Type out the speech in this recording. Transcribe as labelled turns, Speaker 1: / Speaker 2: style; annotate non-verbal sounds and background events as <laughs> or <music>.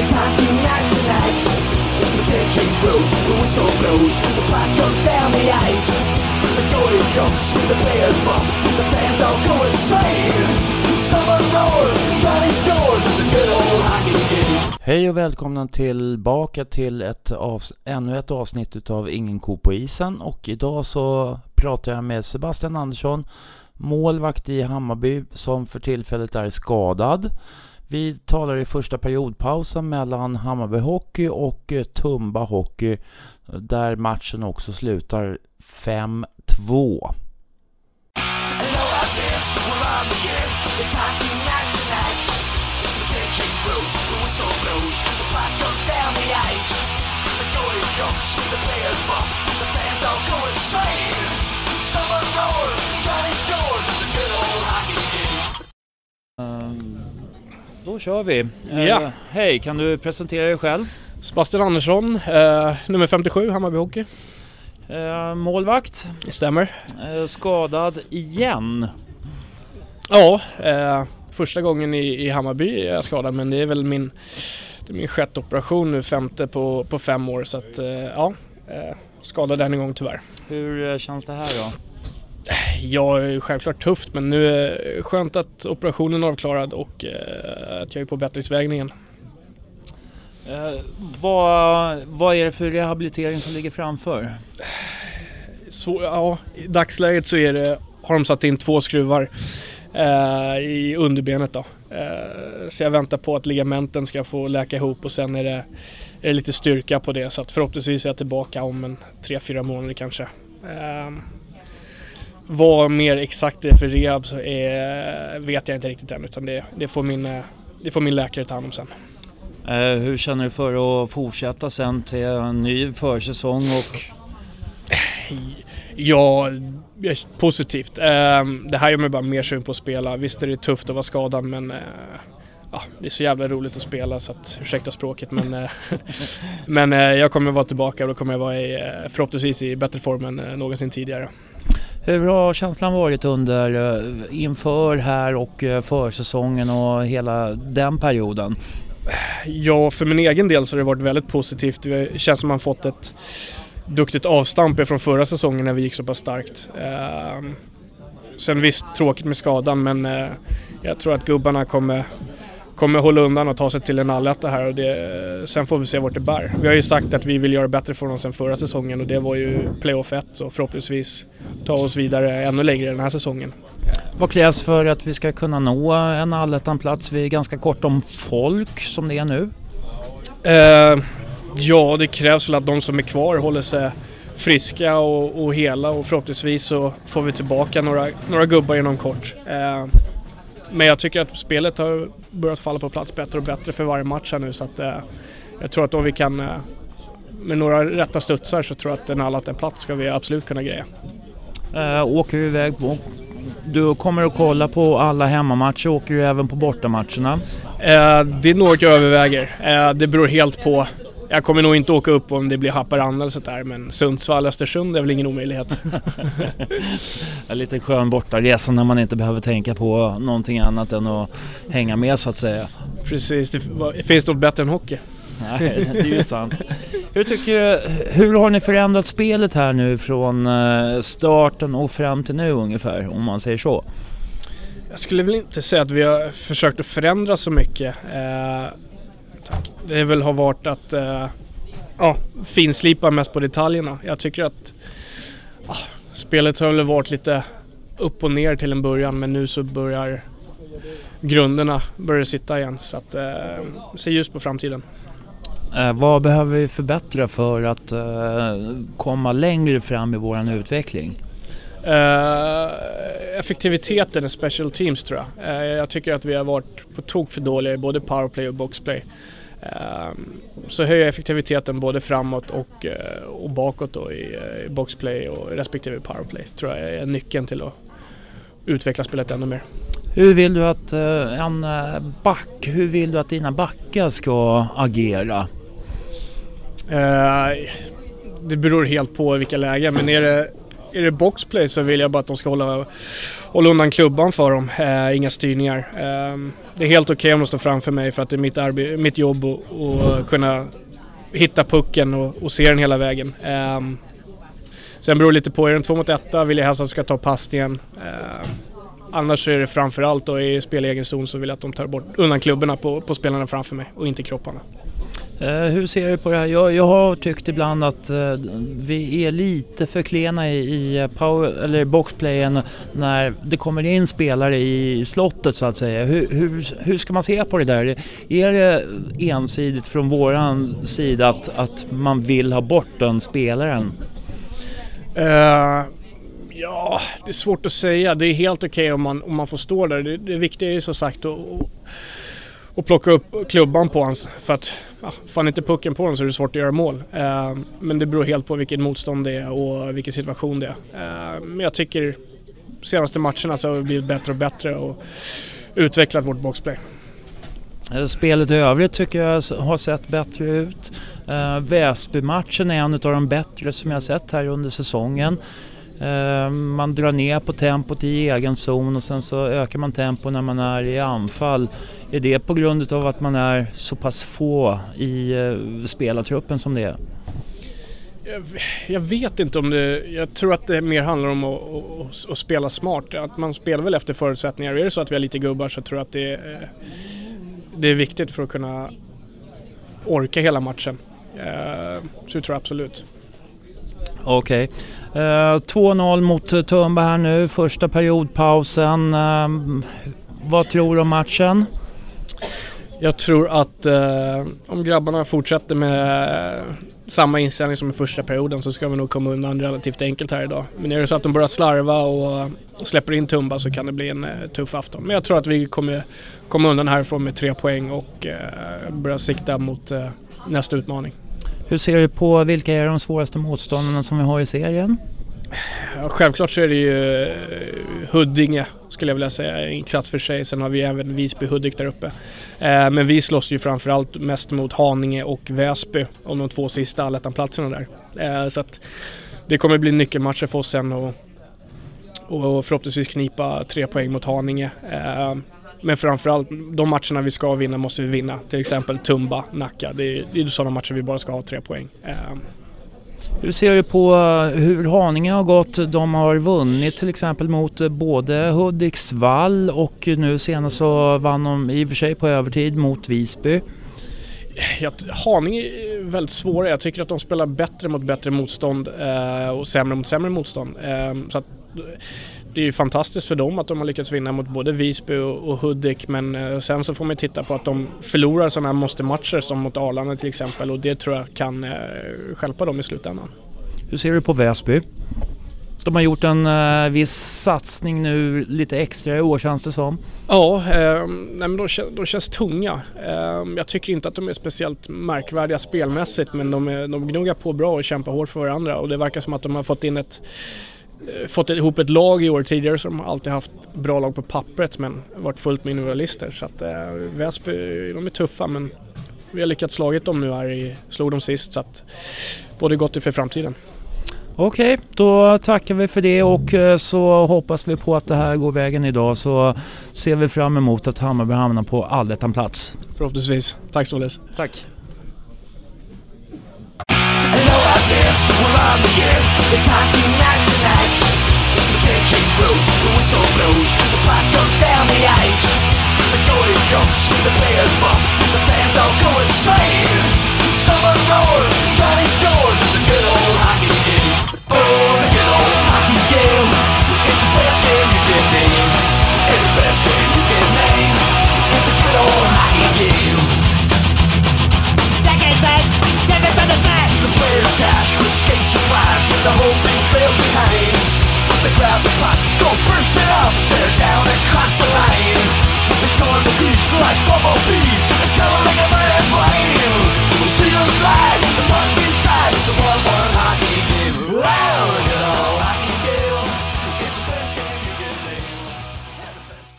Speaker 1: It's hockey night tonight. The tension grows, the whistle blows, the puck goes down the ice. The goalie jumps, the players bump, the fans all go insane.
Speaker 2: Hej och välkomna tillbaka till ett avs- ännu ett avsnitt utav Ingen ko på isen och idag så pratar jag med Sebastian Andersson, målvakt i Hammarby som för tillfället är skadad. Vi talar i första periodpausen mellan Hammarby Hockey och Tumba Hockey där matchen också slutar 5-2.
Speaker 1: Whistle blows, the puck goes down the ice. The goalie jumps, the players bump, the fans all go insane. Someone roars, Johnny scores, the good old hockey game.
Speaker 2: Ehm, Då kör vi.
Speaker 3: Ja.
Speaker 2: Hej, kan du presentera dig själv?
Speaker 3: Sebastian Andersson, eh, nummer 57, Hammarby Hockey.
Speaker 2: Eh, målvakt,
Speaker 3: stämmer.
Speaker 2: eh, skadad igen.
Speaker 3: Ja, eh, första gången i, i Hammarby är jag skadad men det är väl min, det är min sjätte operation nu, femte på, på fem år. Så att eh, ja, eh, skadad än en gång tyvärr.
Speaker 2: Hur eh, känns det här då?
Speaker 3: Ja, självklart tufft men nu är det skönt att operationen är avklarad och att jag är på bättringsvägningen.
Speaker 2: Eh, vad, vad är det för rehabilitering som ligger framför?
Speaker 3: Så, ja, I dagsläget så är det, har de satt in två skruvar eh, i underbenet då. Eh, så jag väntar på att ligamenten ska få läka ihop och sen är det, är det lite styrka på det. Så att förhoppningsvis är jag tillbaka om en 3-4 månader kanske. Eh, vad mer exakt det är för rehab så är, vet jag inte riktigt än utan det, det, får min, eh, det får min läkare ta hand om sen.
Speaker 2: Eh, hur känner du för att fortsätta sen till en ny försäsong och
Speaker 3: Ja, positivt. Ehm, det här gör mig bara mer sugen på att spela. Visst är det tufft att vara skadad men eh, ja, det är så jävla roligt att spela så att ursäkta språket men, eh, <laughs> men eh, jag kommer vara tillbaka och då kommer jag vara i, förhoppningsvis i bättre form än någonsin tidigare.
Speaker 2: hur har känslan varit under inför här och försäsongen och hela den perioden?
Speaker 3: Ja, för min egen del så har det varit väldigt positivt. Det känns som man fått ett duktigt avstamp från förra säsongen när vi gick så pass starkt. Ehm, sen visst, tråkigt med skadan men eh, jag tror att gubbarna kommer, kommer hålla undan och ta sig till en alletta här och det, sen får vi se vart det bär. Vi har ju sagt att vi vill göra bättre från oss än förra säsongen och det var ju playoff 1 så förhoppningsvis ta oss vidare ännu längre den här säsongen.
Speaker 2: Vad krävs för att vi ska kunna nå en allettan-plats? Vi är ganska kort om folk som det är nu.
Speaker 3: Eh, ja, det krävs väl att de som är kvar håller sig friska och, och hela och förhoppningsvis så får vi tillbaka några, några gubbar inom kort. Eh, men jag tycker att spelet har börjat falla på plats bättre och bättre för varje match här nu så att eh, jag tror att om vi kan eh, med några rätta studsar så tror jag att en allat en plats ska vi absolut kunna greja.
Speaker 2: Eh, åker du iväg på, du kommer att kolla på alla hemmamatcher, åker du även på bortamatcherna?
Speaker 3: Eh, det är något jag överväger. Eh, det beror helt på. Jag kommer nog inte åka upp om det blir Haparanda eller sånt där men Sundsvall, Östersund är väl ingen omöjlighet. <laughs>
Speaker 2: En liten skön bortaresa när man inte behöver tänka på någonting annat än att hänga med så att säga.
Speaker 3: Precis, det finns något bättre än hockey?
Speaker 2: Nej, det är ju sant. Hur, tycker du, hur har ni förändrat spelet här nu från eh, starten och fram till nu ungefär, om man säger så?
Speaker 3: Jag skulle väl inte säga att vi har försökt att förändra så mycket. Tack. Det väl har varit att eh, ja, finslipa mest på detaljerna. Jag tycker att ah, spelet har väl varit lite upp och ner till en början men nu så börjar grunderna börjar sitta igen. Så att eh, se ljus på framtiden.
Speaker 2: Eh, vad behöver vi förbättra för att eh, komma längre fram i våran utveckling?
Speaker 3: Eh, effektiviteten i special teams tror jag. Eh, jag tycker att vi har varit på tok för dåliga i både powerplay och boxplay. Eh, så höja effektiviteten både framåt och, eh, och bakåt då i, eh, i boxplay och respektive powerplay tror jag är nyckeln till att utveckla spelet ännu mer.
Speaker 2: Hur vill du att eh, en back, hur vill du att dina backar ska agera?
Speaker 3: Eh, det beror helt på vilka lägen men är det, är det boxplay så vill jag bara att de ska hålla, hålla undan klubban för dem. Eh, inga styrningar. Eh, det är helt okej okay om de står framför mig för att det är mitt, arbe- mitt jobb att kunna hitta pucken och, och, se den hela vägen. Eh, sen beror det lite på, är det en två mot etta vill jag helst att de ska ta passningen. Eh, annars är det framförallt då i spel i egen zon så vill jag att de tar bort undan klubborna på, på spelarna framför mig och inte kropparna.
Speaker 2: Eh, hur ser du på det här? Jag, jag har tyckt ibland att eh, vi är lite för klena i, i eh, power, eller boxplayen när det kommer in spelare i slottet så att säga. Hur, hur, hur ska man se på det där? Är det ensidigt från våran sida att, att man vill ha bort den spelaren?
Speaker 3: Uh, ja, det är svårt att säga. Det är helt okej okay om, man, om man får stå där. Det, det viktiga är ju som sagt att och plocka upp klubban på hans. För att ja, fan inte pucken på honom så är det svårt att göra mål. Eh, men det beror helt på vilket motstånd det är och vilken situation det är. Eh, men jag tycker senaste matcherna så har vi blivit bättre och bättre och utvecklat vårt boxplay.
Speaker 2: Eh, spelet i övrigt tycker jag har sett bättre ut. Eh, Väsby-matchen är en av de bättre som jag sett här under säsongen. Uh, man drar ner på tempot i egen zon och sen så ökar man tempo när man är i anfall. Är det på grund av att man är så pass få i uh, spelartruppen som det är?
Speaker 3: Jag, vet inte om det, jag tror att det mer handlar om att, att, att, spela smart. Att man spelar väl efter förutsättningar. Är det så att vi har lite gubbar så tror jag att det är, det är viktigt för att kunna orka hela matchen. Så det tror jag absolut.
Speaker 2: Okej. Okay. Eh, 2-0 mot eh, Tumba här nu, första periodpausen. Eh, vad tror du om matchen?
Speaker 3: Jag tror att eh, om grabbarna fortsätter med samma inställning som i första perioden så ska vi nog komma undan relativt enkelt här idag. Men är det så att de börjar slarva och släpper in Tumba så kan det bli en eh, tuff afton. Men jag tror att vi kommer komma undan härifrån med tre poäng och eh, börja sikta mot nästa utmaning.
Speaker 2: Hur ser du på vilka är de svåraste motståndarna som vi har i serien?
Speaker 3: Ja, självklart så är det ju eh, Huddinge skulle jag vilja säga, en klass för sig. Sen har vi även Visby-Hudik där uppe. Eh, men vi slåss ju framförallt mest mot Haninge och Väsby om de två sista allettanplatserna där. Eh, så att det kommer bli nyckelmatcher för oss sen och, och förhoppningsvis knipa tre poäng mot Haninge. Eh, men framförallt de matcherna vi ska vinna måste vi vinna. Till exempel Tumba, Nacka. Det är, det är sådana matcher vi bara ska ha tre poäng. Ehm.
Speaker 2: Hur ser du på eh, hur Haninge har gått? De har vunnit till exempel mot eh, både Hudiksvall och nu senast så vann de i och för sig på övertid mot Visby.
Speaker 3: Ja, Haninge är väldigt svåra. Jag tycker att de spelar bättre mot bättre motstånd eh, och sämre mot sämre motstånd. Eh, så det är ju fantastiskt för dem att de har lyckats vinna mot både Visby och Hudik men eh, sen så får man titta på att de förlorar sådana här måste-matcher som mot Arlanda till exempel och det tror jag kan eh, hjälpa dem i slutändan.
Speaker 2: Hur ser du på Väsby? De har gjort en uh, viss satsning nu lite extra i år känns det som.
Speaker 3: Ja, eh, nej, men de, de känns tunga. Eh, jag tycker inte att de är speciellt märkvärdiga spelmässigt men de, är, de gnuggar på bra och kämpar hårt för varandra och det verkar som att de har fått in ett Eh, fått ihop ett lag i år tidigare har alltid haft bra lag på pappret men varit fullt med individualister. Så att eh, Väsby, de är tuffa men vi har lyckats slagit dem nu här i, slog dem sist så att både gott för framtiden.
Speaker 2: Okej, okay, då tackar vi för det och eh, så hoppas vi på att det här går vägen idag så ser vi fram emot att Hammarby hamnar på allettan-plats.
Speaker 3: Förhoppningsvis. Tack således.
Speaker 2: Tack. Tension grows, the whistle blows, the clock goes down the ice. The goalie jumps, the players bump, the fans all go insane. Summer roars, Johnny scores, Go burst it up, tear down down across the line They storm the beach like bumblebees And travel like a mighty plane We'll see those